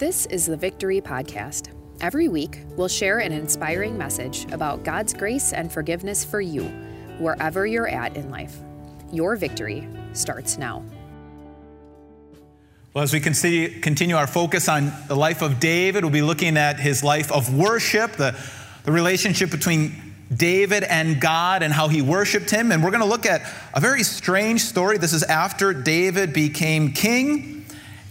This is the Victory Podcast. Every week, we'll share an inspiring message about God's grace and forgiveness for you, wherever you're at in life. Your victory starts now. Well, as we continue our focus on the life of David, we'll be looking at his life of worship, the, the relationship between David and God and how he worshiped him. And we're going to look at a very strange story. This is after David became king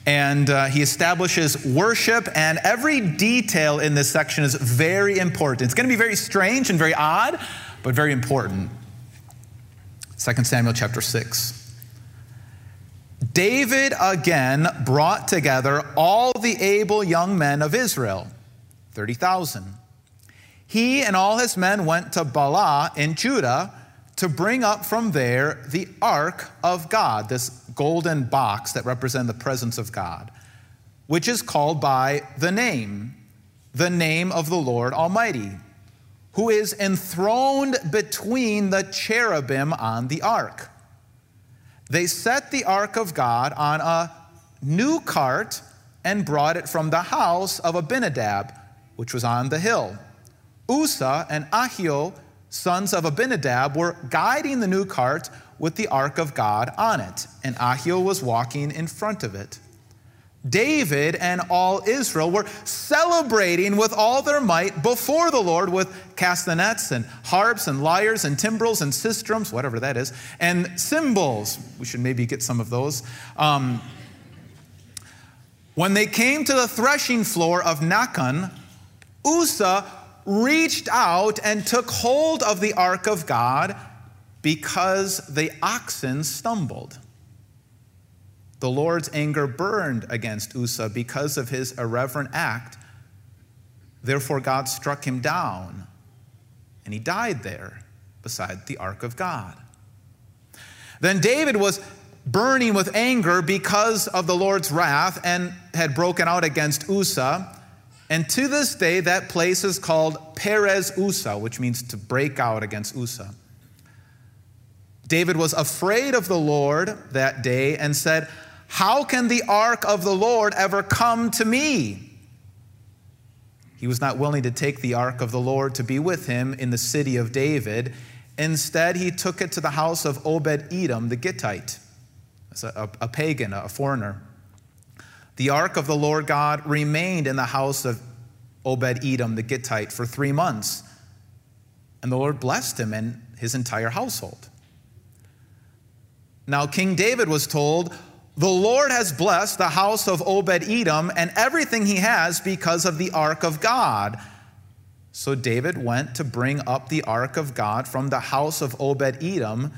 and uh, he establishes worship, and every detail in this section is very important. It's going to be very strange and very odd, but very important. 2 Samuel chapter 6. David again brought together all the able young men of Israel, 30,000. He and all his men went to Baalah in Judah to bring up from there the ark of God, this golden box that represents the presence of God, which is called by the name, the name of the Lord Almighty, who is enthroned between the cherubim on the ark. They set the ark of God on a new cart and brought it from the house of Abinadab, which was on the hill. Uzzah and Ahio sons of Abinadab, were guiding the new cart with the ark of God on it, and Ahio was walking in front of it. David and all Israel were celebrating with all their might before the Lord with castanets and harps and lyres and timbrels and sistrums, whatever that is, and cymbals. We should maybe get some of those. Um, when they came to the threshing floor of Nacon, Uzzah reached out and took hold of the ark of God because the oxen stumbled. The Lord's anger burned against Uzzah because of his irreverent act. Therefore, God struck him down, and he died there beside the ark of God. Then David was burning with anger because of the Lord's wrath and had broken out against Uzzah. And to this day, that place is called Perez Uzzah, which means to break out against Uzzah. David was afraid of the Lord that day and said, How can the ark of the Lord ever come to me? He was not willing to take the ark of the Lord to be with him in the city of David. Instead, he took it to the house of Obed Edom the Gittite, a, a, a pagan, a foreigner. The ark of the Lord God remained in the house of Obed Edom the Gittite for three months, and the Lord blessed him and his entire household. Now, King David was told, The Lord has blessed the house of Obed Edom and everything he has because of the ark of God. So David went to bring up the ark of God from the house of Obed Edom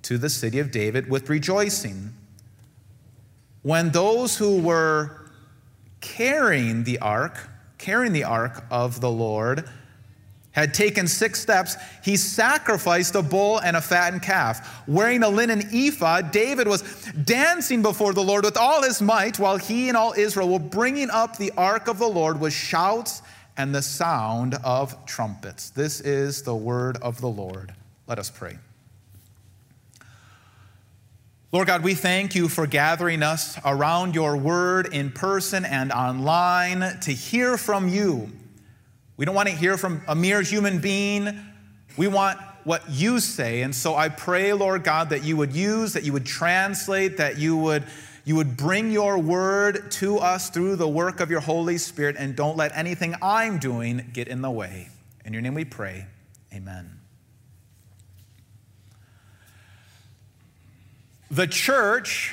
to the city of David with rejoicing when those who were carrying the ark, carrying the ark of the Lord, had taken six steps, he sacrificed a bull and a fattened calf. Wearing a linen ephod, David was dancing before the Lord with all his might, while he and all Israel were bringing up the ark of the Lord with shouts and the sound of trumpets. This is the word of the Lord. Let us pray. Lord God, we thank you for gathering us around your word in person and online to hear from you. We don't want to hear from a mere human being. We want what you say. And so I pray, Lord God, that you would use, that you would translate, that you would, you would bring your word to us through the work of your Holy Spirit, and don't let anything I'm doing get in the way. In your name we pray. Amen. The church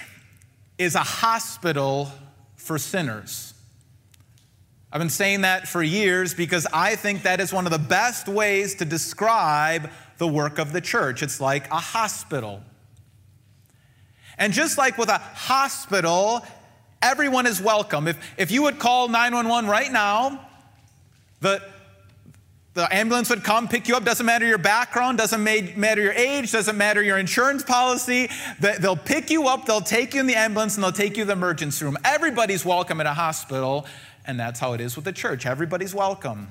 is a hospital for sinners. I've been saying that for years because I think that is one of the best ways to describe the work of the church. It's like a hospital. And just like with a hospital, everyone is welcome. If, if you would call 911 right now, the, the ambulance would come, pick you up, doesn't matter your background, doesn't matter your age, doesn't matter your insurance policy. They'll pick you up, they'll take you in the ambulance, and they'll take you to the emergency room. Everybody's welcome at a hospital, and that's how it is with the church. Everybody's welcome.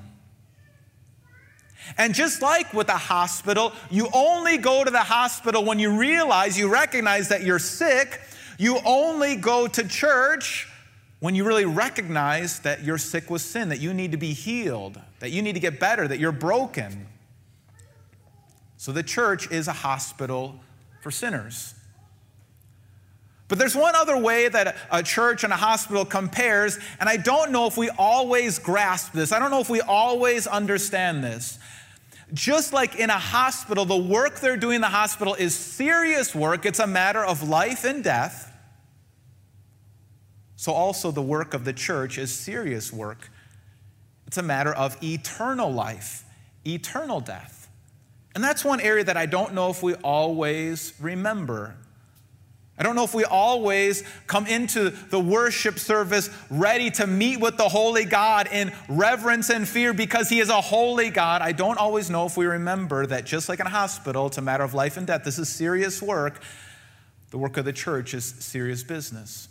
And just like with a hospital, you only go to the hospital when you realize, you recognize that you're sick. You only go to church when you really recognize that you're sick with sin, that you need to be healed, that you need to get better, that you're broken. So the church is a hospital for sinners. But there's one other way that a church and a hospital compares, and I don't know if we always grasp this. I don't know if we always understand this. Just like in a hospital, the work they're doing in the hospital is serious work, it's a matter of life and death. So, also, the work of the church is serious work. It's a matter of eternal life, eternal death. And that's one area that I don't know if we always remember. I don't know if we always come into the worship service ready to meet with the holy God in reverence and fear because he is a holy God. I don't always know if we remember that just like in a hospital, it's a matter of life and death. This is serious work. The work of the church is serious business.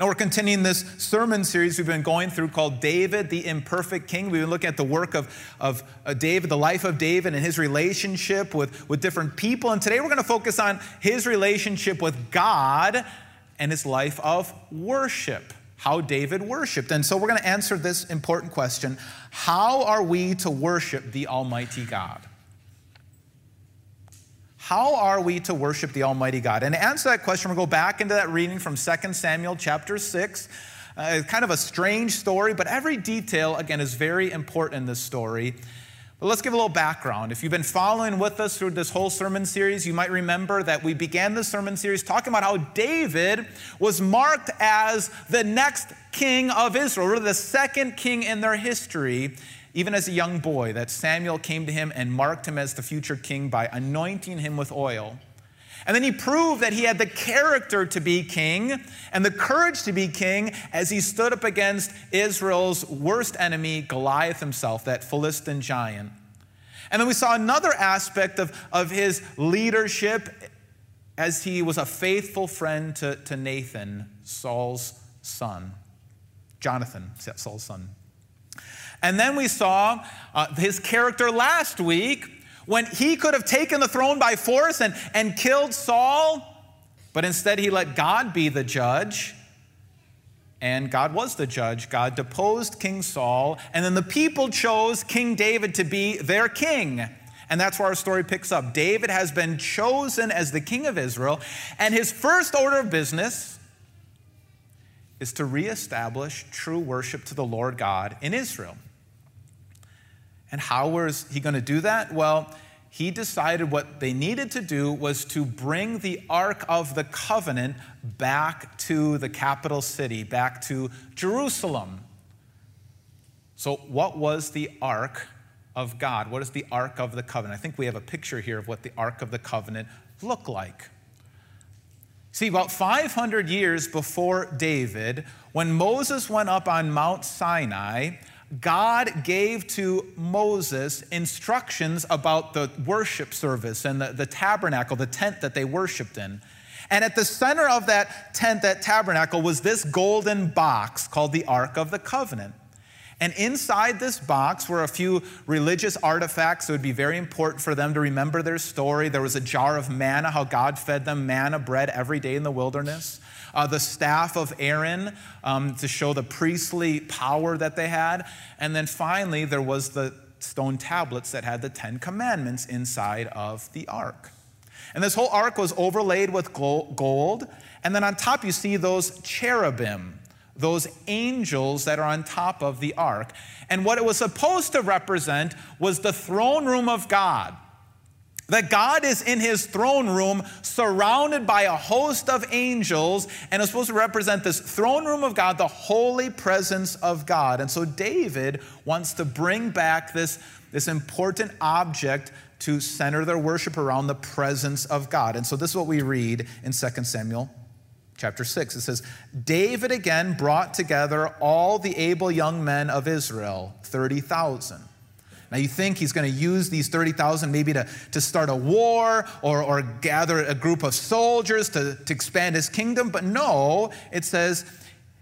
Now, we're continuing this sermon series we've been going through called David, the Imperfect King. We've been looking at the work of, of uh, David, the life of David, and his relationship with, with different people. And today we're going to focus on his relationship with God and his life of worship, how David worshiped. And so we're going to answer this important question How are we to worship the Almighty God? How are we to worship the Almighty God? And to answer that question, we'll go back into that reading from 2 Samuel chapter 6. Uh, kind of a strange story, but every detail, again, is very important in this story. But let's give a little background. If you've been following with us through this whole sermon series, you might remember that we began the sermon series talking about how David was marked as the next king of Israel, or the second king in their history even as a young boy, that Samuel came to him and marked him as the future king by anointing him with oil. And then he proved that he had the character to be king and the courage to be king as he stood up against Israel's worst enemy, Goliath himself, that Philistine giant. And then we saw another aspect of, of his leadership as he was a faithful friend to, to Nathan, Saul's son. Jonathan, Saul's son. And then we saw uh, his character last week when he could have taken the throne by force and, and killed Saul, but instead he let God be the judge. And God was the judge. God deposed King Saul, and then the people chose King David to be their king. And that's where our story picks up. David has been chosen as the king of Israel, and his first order of business is to reestablish true worship to the Lord God in Israel. And how was he going to do that? Well, he decided what they needed to do was to bring the Ark of the Covenant back to the capital city, back to Jerusalem. So, what was the Ark of God? What is the Ark of the Covenant? I think we have a picture here of what the Ark of the Covenant looked like. See, about 500 years before David, when Moses went up on Mount Sinai, God gave to Moses instructions about the worship service and the, the tabernacle, the tent that they worshiped in. And at the center of that tent, that tabernacle, was this golden box called the Ark of the Covenant. And inside this box were a few religious artifacts that would be very important for them to remember their story. There was a jar of manna, how God fed them manna bread every day in the wilderness uh, the staff of Aaron um, to show the priestly power that they had. And then finally, there was the stone tablets that had the Ten Commandments inside of the ark. And this whole ark was overlaid with gold. And then on top, you see those cherubim, those angels that are on top of the ark. And what it was supposed to represent was the throne room of God. That God is in his throne room surrounded by a host of angels and is supposed to represent this throne room of God, the holy presence of God. And so David wants to bring back this, this important object to center their worship around the presence of God. And so this is what we read in 2 Samuel chapter 6. It says, David again brought together all the able young men of Israel, 30,000 now, you think he's going to use these 30,000 maybe to, to start a war or, or gather a group of soldiers to, to expand his kingdom, but no, it says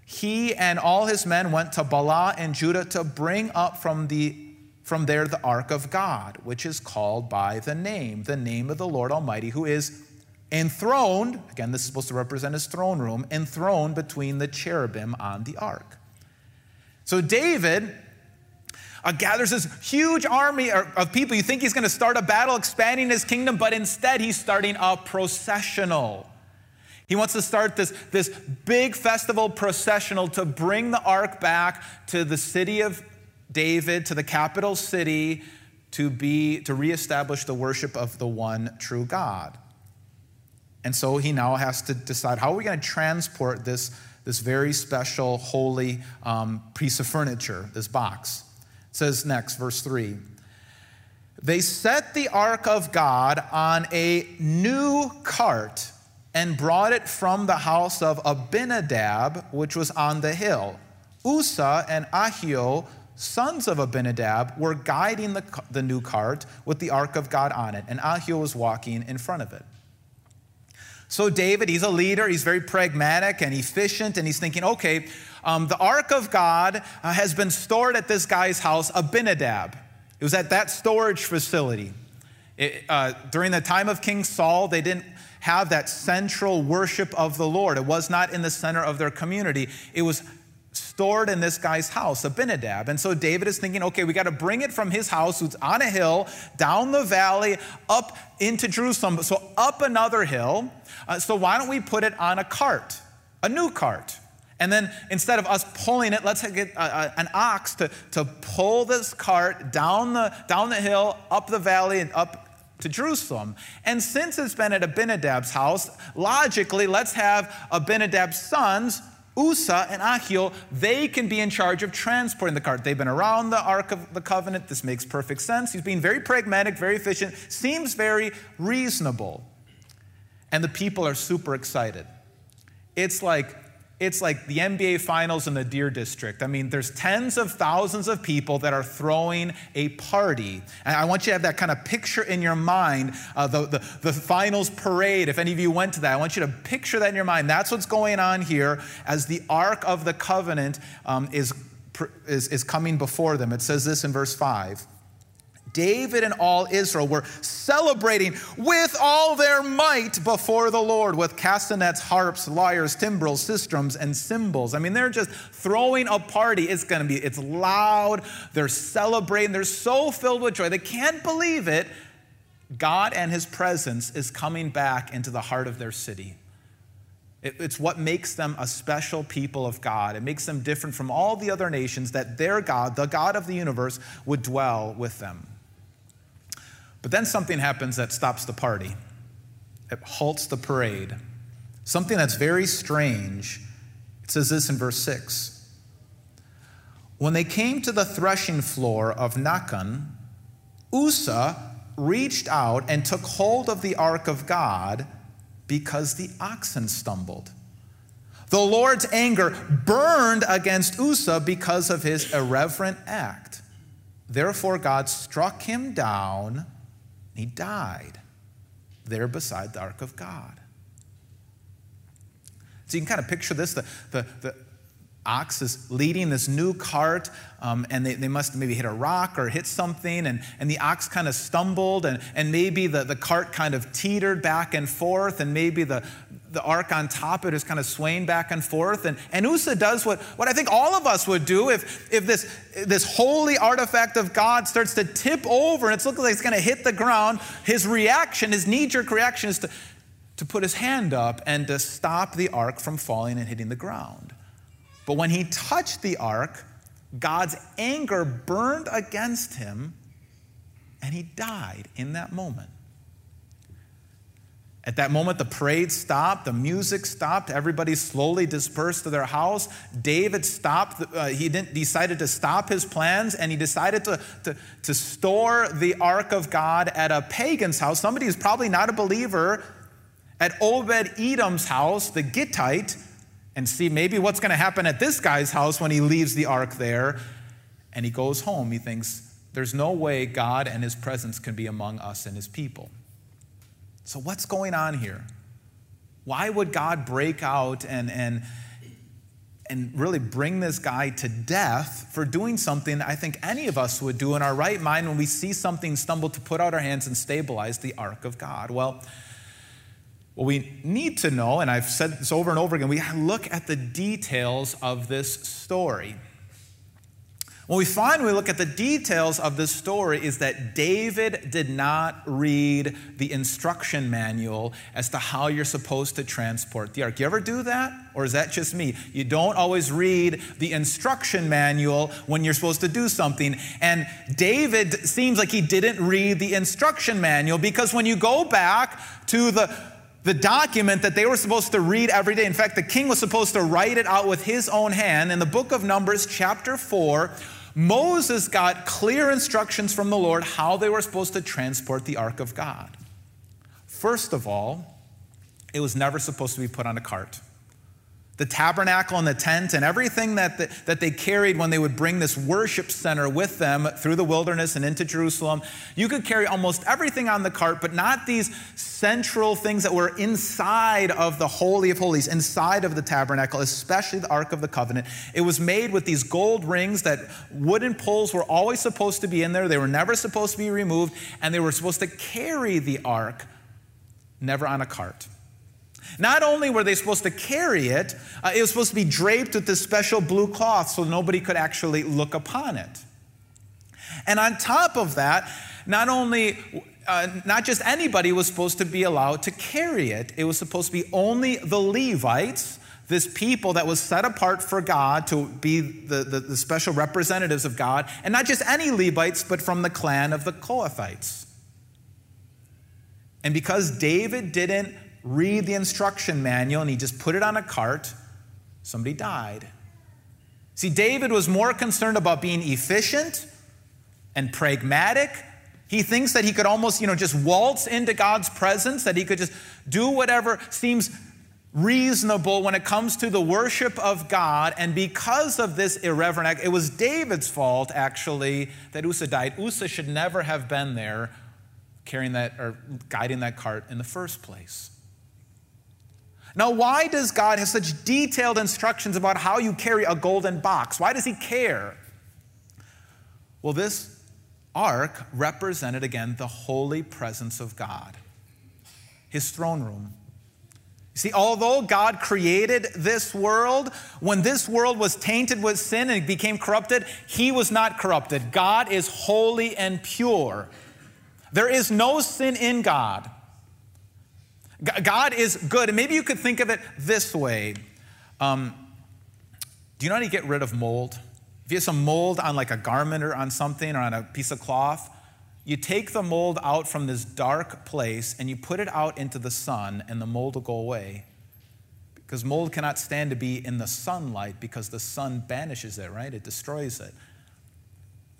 he and all his men went to Baalah and Judah to bring up from, the, from there the ark of God, which is called by the name, the name of the Lord Almighty, who is enthroned, again, this is supposed to represent his throne room, enthroned between the cherubim on the ark. So David uh, gathers this huge army of people. You think he's going to start a battle expanding his kingdom, but instead he's starting a processional. He wants to start this, this big festival processional to bring the ark back to the city of David, to the capital city, to be to reestablish the worship of the one true God. And so he now has to decide how are we going to transport this, this very special, holy um, piece of furniture, this box. Says next, verse 3. They set the ark of God on a new cart and brought it from the house of Abinadab, which was on the hill. Uzzah and Ahio, sons of Abinadab, were guiding the, the new cart with the ark of God on it, and Ahio was walking in front of it. So, David, he's a leader, he's very pragmatic and efficient, and he's thinking, okay, um, the ark of God uh, has been stored at this guy's house, Abinadab. It was at that storage facility. It, uh, during the time of King Saul, they didn't have that central worship of the Lord. It was not in the center of their community. It was stored in this guy's house, Abinadab. And so David is thinking, okay, we got to bring it from his house, who's on a hill, down the valley, up into Jerusalem. So up another hill. Uh, so why don't we put it on a cart, a new cart? And then instead of us pulling it, let's get a, a, an ox to, to pull this cart down the, down the hill, up the valley, and up to Jerusalem. And since it's been at Abinadab's house, logically, let's have Abinadab's sons, Uzzah and Ahio, they can be in charge of transporting the cart. They've been around the Ark of the Covenant. This makes perfect sense. He's being very pragmatic, very efficient, seems very reasonable. And the people are super excited. It's like it's like the NBA Finals in the Deer District. I mean, there's tens of thousands of people that are throwing a party. And I want you to have that kind of picture in your mind, uh, the, the, the finals parade. If any of you went to that, I want you to picture that in your mind. That's what's going on here as the Ark of the Covenant um, is, is, is coming before them. It says this in verse 5. David and all Israel were celebrating with all their might before the Lord with castanets, harps, lyres, timbrels, sistrums, and cymbals. I mean, they're just throwing a party. It's going to be, it's loud. They're celebrating. They're so filled with joy. They can't believe it. God and his presence is coming back into the heart of their city. It's what makes them a special people of God. It makes them different from all the other nations that their God, the God of the universe, would dwell with them. But then something happens that stops the party, it halts the parade. Something that's very strange. It says this in verse 6. When they came to the threshing floor of Nacon, Uzzah reached out and took hold of the ark of God because the oxen stumbled. The Lord's anger burned against Uzzah because of his irreverent act. Therefore, God struck him down he died there beside the ark of God. So you can kind of picture this the, the, the ox is leading this new cart, um, and they, they must maybe hit a rock or hit something, and, and the ox kind of stumbled, and, and maybe the, the cart kind of teetered back and forth, and maybe the, the ark on top it is kind of swaying back and forth. And, and Uzzah does what, what I think all of us would do if, if this, this holy artifact of God starts to tip over and it's looking like it's going to hit the ground. His reaction, his knee jerk reaction is to, to put his hand up and to stop the ark from falling and hitting the ground. But when he touched the ark, God's anger burned against him and he died in that moment. At that moment, the parade stopped, the music stopped, everybody slowly dispersed to their house. David stopped, uh, he decided to stop his plans, and he decided to, to, to store the ark of God at a pagan's house, somebody who's probably not a believer, at Obed Edom's house, the Gittite, and see maybe what's going to happen at this guy's house when he leaves the ark there. And he goes home. He thinks, there's no way God and his presence can be among us and his people. So, what's going on here? Why would God break out and, and, and really bring this guy to death for doing something I think any of us would do in our right mind when we see something stumble to put out our hands and stabilize the ark of God? Well, What we need to know, and I've said this over and over again, we look at the details of this story. What we find when we look at the details of this story is that David did not read the instruction manual as to how you're supposed to transport the ark. You ever do that? Or is that just me? You don't always read the instruction manual when you're supposed to do something. And David seems like he didn't read the instruction manual because when you go back to the the document that they were supposed to read every day. In fact, the king was supposed to write it out with his own hand. In the book of Numbers, chapter 4, Moses got clear instructions from the Lord how they were supposed to transport the ark of God. First of all, it was never supposed to be put on a cart the tabernacle and the tent and everything that, the, that they carried when they would bring this worship center with them through the wilderness and into Jerusalem. You could carry almost everything on the cart, but not these central things that were inside of the Holy of Holies, inside of the tabernacle, especially the Ark of the Covenant. It was made with these gold rings that wooden poles were always supposed to be in there. They were never supposed to be removed, and they were supposed to carry the ark, never on a cart. Not only were they supposed to carry it, uh, it was supposed to be draped with this special blue cloth so nobody could actually look upon it. And on top of that, not only uh, not just anybody was supposed to be allowed to carry it. It was supposed to be only the Levites, this people that was set apart for God to be the, the, the special representatives of God, and not just any Levites, but from the clan of the Kohathites. And because David didn't read the instruction manual and he just put it on a cart, somebody died. See, David was more concerned about being efficient and pragmatic. He thinks that he could almost, you know, just waltz into God's presence, that he could just do whatever seems reasonable when it comes to the worship of God. And because of this irreverent act, it was David's fault, actually, that Uzzah died. Uzzah should never have been there carrying that or guiding that cart in the first place. Now, why does God have such detailed instructions about how you carry a golden box? Why does He care? Well, this ark represented again the holy presence of God, His throne room. You See, although God created this world, when this world was tainted with sin and became corrupted, He was not corrupted. God is holy and pure. There is no sin in God. God is good. And maybe you could think of it this way. Um, do you know how to get rid of mold? If you have some mold on like a garment or on something or on a piece of cloth, you take the mold out from this dark place and you put it out into the sun, and the mold will go away. Because mold cannot stand to be in the sunlight because the sun banishes it, right? It destroys it.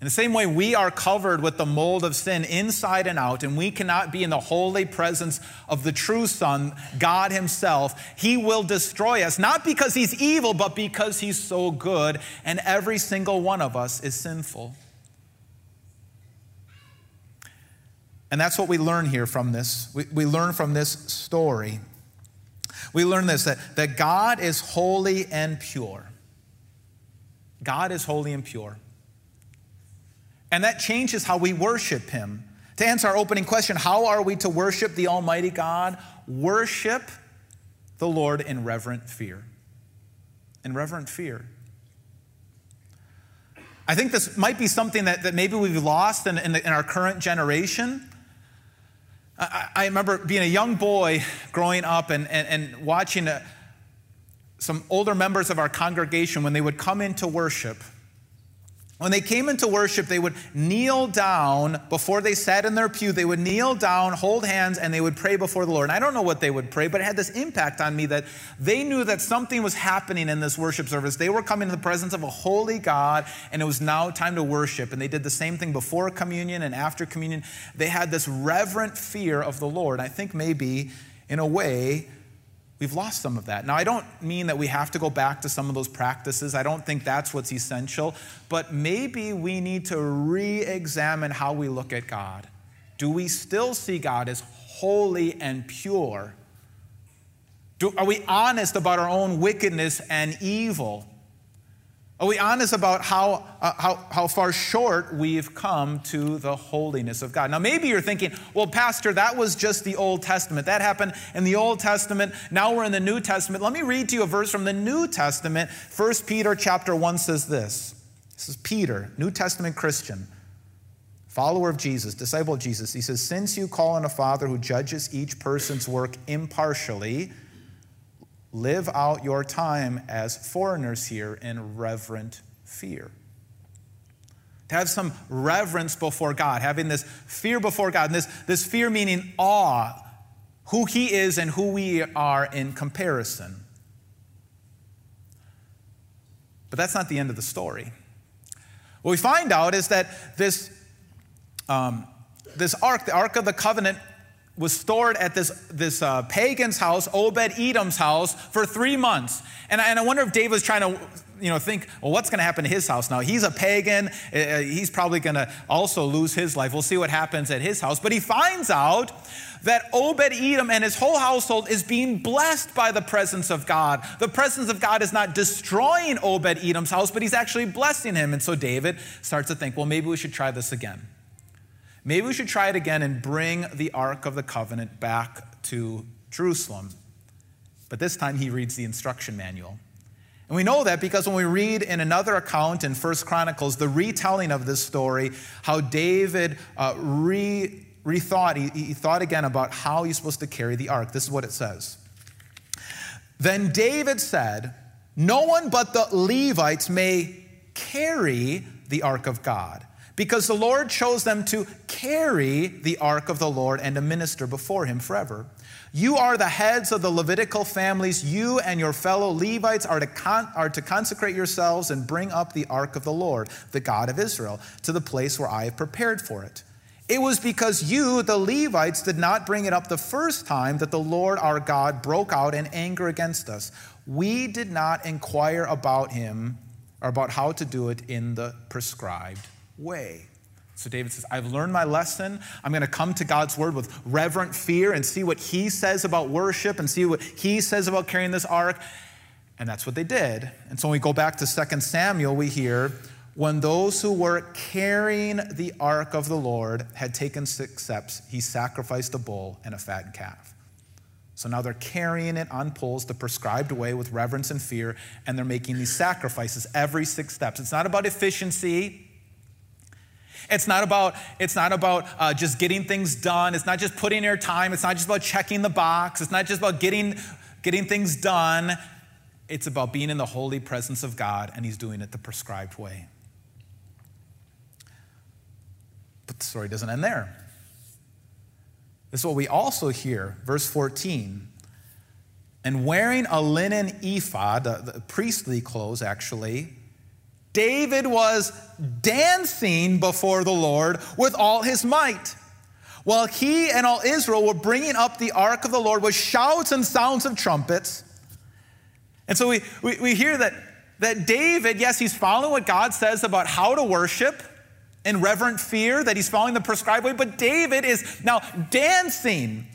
In the same way, we are covered with the mold of sin inside and out, and we cannot be in the holy presence of the true Son, God Himself. He will destroy us, not because He's evil, but because He's so good, and every single one of us is sinful. And that's what we learn here from this. We, we learn from this story. We learn this that, that God is holy and pure. God is holy and pure. And that changes how we worship Him. To answer our opening question, how are we to worship the Almighty God? Worship the Lord in reverent fear. In reverent fear. I think this might be something that, that maybe we've lost in, in, the, in our current generation. I, I, remember being a young boy growing up and, and, and watching a, some older members of our congregation when they would come into worship when they came into worship, they would kneel down before they sat in their pew. They would kneel down, hold hands, and they would pray before the Lord. And I don't know what they would pray, but it had this impact on me that they knew that something was happening in this worship service. They were coming to the presence of a holy God, and it was now time to worship. And they did the same thing before communion and after communion. They had this reverent fear of the Lord. I think maybe, in a way, We've lost some of that. Now, I don't mean that we have to go back to some of those practices. I don't think that's what's essential. But maybe we need to re examine how we look at God. Do we still see God as holy and pure? Do, are we honest about our own wickedness and evil? Are we honest about how, uh, how, how far short we've come to the holiness of God? Now, maybe you're thinking, well, Pastor, that was just the Old Testament. That happened in the Old Testament. Now we're in the New Testament. Let me read to you a verse from the New Testament. 1 Peter chapter 1 says this. This is Peter, New Testament Christian, follower of Jesus, disciple of Jesus. He says, Since you call on a Father who judges each person's work impartially, Live out your time as foreigners here in reverent fear. To have some reverence before God, having this fear before God, and this, this fear meaning awe, who He is and who we are in comparison. But that's not the end of the story. What we find out is that this, um, this ark, the Ark of the Covenant, was stored at this, this uh, pagan's house, Obed Edom's house, for three months. And I, and I wonder if David was trying to you know, think, well, what's going to happen to his house now? He's a pagan. Uh, uh he's probably going to also lose his life. We'll see what happens at his house. But he finds out that Obed Edom and his whole household is being blessed by the presence of God. The presence of God is not destroying Obed Edom's house, but he's actually blessing him. And so David starts to think, well, maybe we should try this again. Maybe we should try it again and bring the Ark of the Covenant back to Jerusalem. But this time he reads the instruction manual. And we know that because when we read in another account in First Chronicles, the retelling of this story, how David uh, re, rethought, he, he thought again about how he's supposed to carry the ark. This is what it says. Then David said, No one but the Levites may carry the ark of God because the Lord chose them to carry the ark of the Lord and to minister before him forever. You are the heads of the Levitical families. You and your fellow Levites are to, con- are to consecrate yourselves and bring up the ark of the Lord, the God of Israel, to the place where I have prepared for it. It was because you, the Levites, did not bring it up the first time that the Lord our God broke out in anger against us. We did not inquire about him or about how to do it in the prescribed way. So David says, I've learned my lesson. I'm going to come to God's word with reverent fear and see what he says about worship and see what he says about carrying this ark. And that's what they did. And so when we go back to 2 Samuel, we hear when those who were carrying the ark of the Lord had taken six steps, he sacrificed a bull and a fattened calf. So now they're carrying it on poles the prescribed way with reverence and fear, and they're making these sacrifices every six steps. It's not about efficiency. It's not about, it's not about uh, just getting things done. It's not just putting in your time. It's not just about checking the box. It's not just about getting, getting things done. It's about being in the holy presence of God, and He's doing it the prescribed way. But the story doesn't end there. This is what we also hear, verse 14. And wearing a linen ephod, the, the priestly clothes actually, David was dancing before the Lord with all his might. While he and all Israel were bringing up the ark of the Lord with shouts and sounds of trumpets. And so we, we, we hear that, that David, yes, he's following what God says about how to worship in reverent fear, that he's following the prescribed way, but David is now dancing.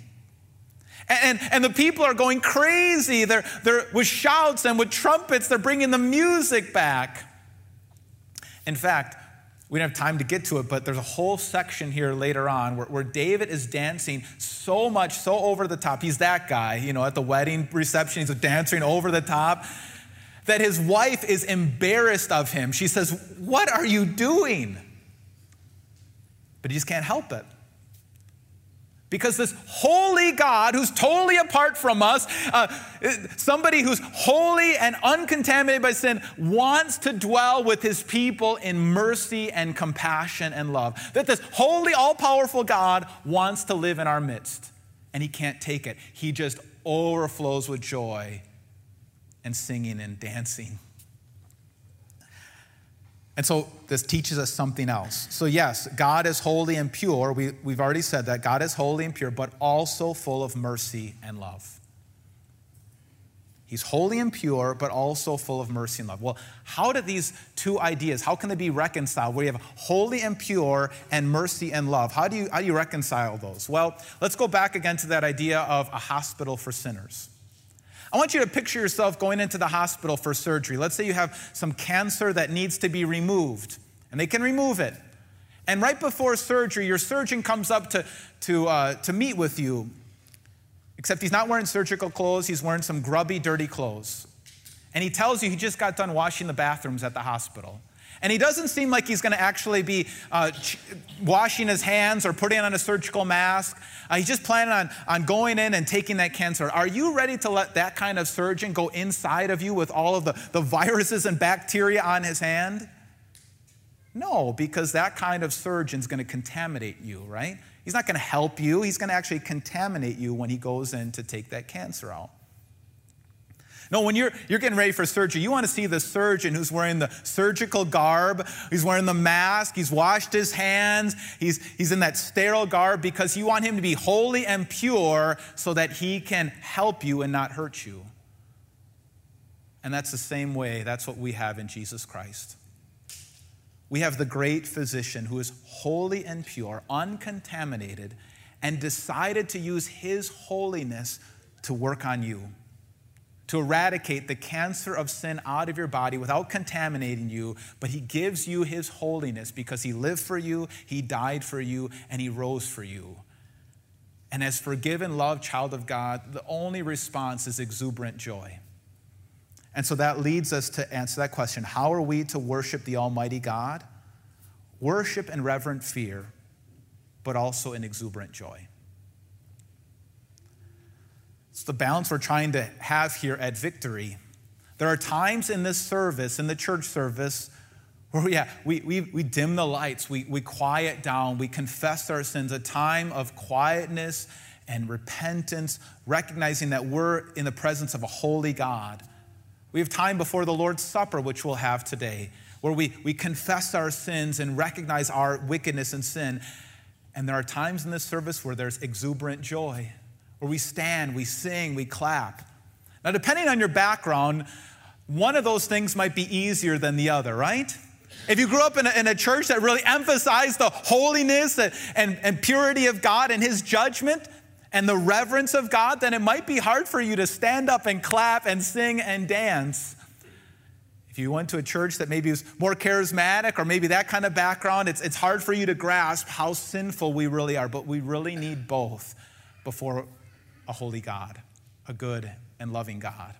And, and, and the people are going crazy. They're, they're with shouts and with trumpets, they're bringing the music back. In fact, we don't have time to get to it, but there's a whole section here later on where, where, David is dancing so much, so over the top. He's that guy, you know, at the wedding reception, he's dancing over the top, that his wife is embarrassed of him. She says, What are you doing? But he just can't help it. Because this holy God, who's totally apart from us, uh, somebody who's holy and uncontaminated by sin, wants to dwell with his people in mercy and compassion and love. That this holy, all powerful God wants to live in our midst, and he can't take it. He just overflows with joy and singing and dancing. And so this teaches us something else. So, yes, God is holy and pure. We, we've already said that. God is holy and pure, but also full of mercy and love. He's holy and pure, but also full of mercy and love. Well, how do these two ideas, how can they be reconciled? Where you have holy and pure and mercy and love. How do you, how do you reconcile those? Well, let's go back again to that idea of a hospital for sinners. I want you to picture yourself going into the hospital for surgery. Let's say you have some cancer that needs to be removed, and they can remove it. And right before surgery, your surgeon comes up to, to, uh, to meet with you, except he's not wearing surgical clothes, he's wearing some grubby, dirty clothes. And he tells you he just got done washing the bathrooms at the hospital. And he doesn't seem like he's going to actually be uh, washing his hands or putting on a surgical mask. Uh, he's just planning on, on going in and taking that cancer. Are you ready to let that kind of surgeon go inside of you with all of the, the viruses and bacteria on his hand? No, because that kind of surgeon's going to contaminate you, right? He's not going to help you. He's going to actually contaminate you when he goes in to take that cancer out. No, when you're, you're getting ready for surgery, you want to see the surgeon who's wearing the surgical garb, he's wearing the mask, he's washed his hands, he's, he's in that sterile garb because you want him to be holy and pure so that he can help you and not hurt you. And that's the same way, that's what we have in Jesus Christ. We have the great physician who is holy and pure, uncontaminated, and decided to use his holiness to work on you to eradicate the cancer of sin out of your body without contaminating you, but He gives you His holiness because He lived for you, He died for you, and He rose for you. And as forgiven, loved child of God, the only response is exuberant joy. And so that leads us to answer that question How are we to worship the Almighty God? Worship in reverent fear, but also in exuberant joy. It's the balance we're trying to have here at Victory. There are times in this service, in the church service, where yeah, we, we, we dim the lights, we, we quiet down, we confess our sins, a time of quietness and repentance, recognizing that we're in the presence of a holy God. We have time before the Lord's Supper, which we'll have today, where we, we confess our sins and recognize our wickedness and sin. And there are times in this service where there's exuberant joy where we stand, we sing, we clap. Now, depending on your background, one of those things might be easier than the other, right? If you grew up in a, in a church that really emphasized the holiness and, and, and purity of God and His judgment and the reverence of God, then it might be hard for you to stand up and clap and sing and dance. If you went to a church that maybe was more charismatic or maybe that kind of background, it's, it's hard for you to grasp how sinful we really are, but we really need both before a holy God, a good and loving God.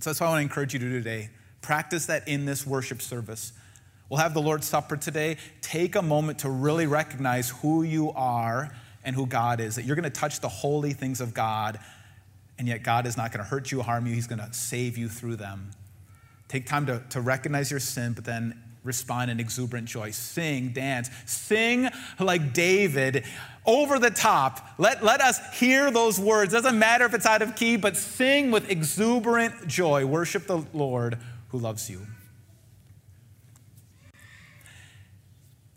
So that's what I want to encourage you to do today. Practice that in this worship service. We'll have the Lord's Supper today. Take a moment to really recognize who you are and who God is, that you're going to touch the holy things of God, and yet God is not going to hurt you, harm you. He's going to save you through them. Take time to, to recognize your sin, but then respond in exuberant joy. Sing, dance, sing like David over the top. Let, let us hear those words. Doesn't matter if it's out of key, but sing with exuberant joy. Worship the Lord who loves you.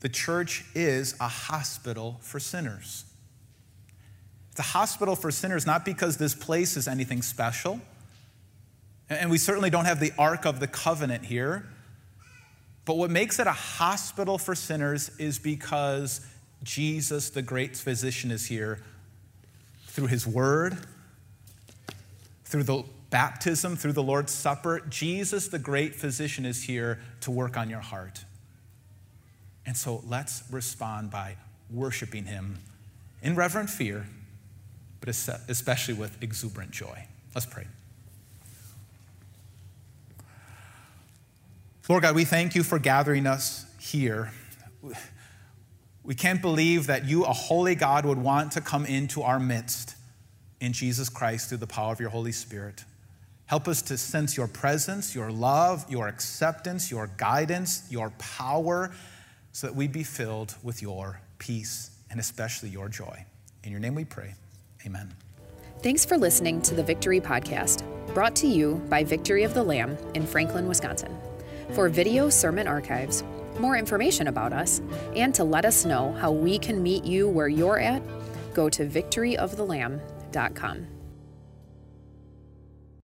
The church is a hospital for sinners. It's a hospital for sinners not because this place is anything special, and we certainly don't have the Ark of the Covenant here. But what makes it a hospital for sinners is because Jesus, the great physician, is here through his word, through the baptism, through the Lord's Supper. Jesus, the great physician, is here to work on your heart. And so let's respond by worshiping him in reverent fear, but especially with exuberant joy. Let's pray. Lord God, we thank you for gathering us here. We can't believe that you, a holy God, would want to come into our midst in Jesus Christ through the power of your Holy Spirit. Help us to sense your presence, your love, your acceptance, your guidance, your power, so that we be filled with your peace and especially your joy. In your name we pray. Amen. Thanks for listening to the Victory Podcast, brought to you by Victory of the Lamb in Franklin, Wisconsin. For video sermon archives, more information about us, and to let us know how we can meet you where you're at, go to victoryofthelamb.com.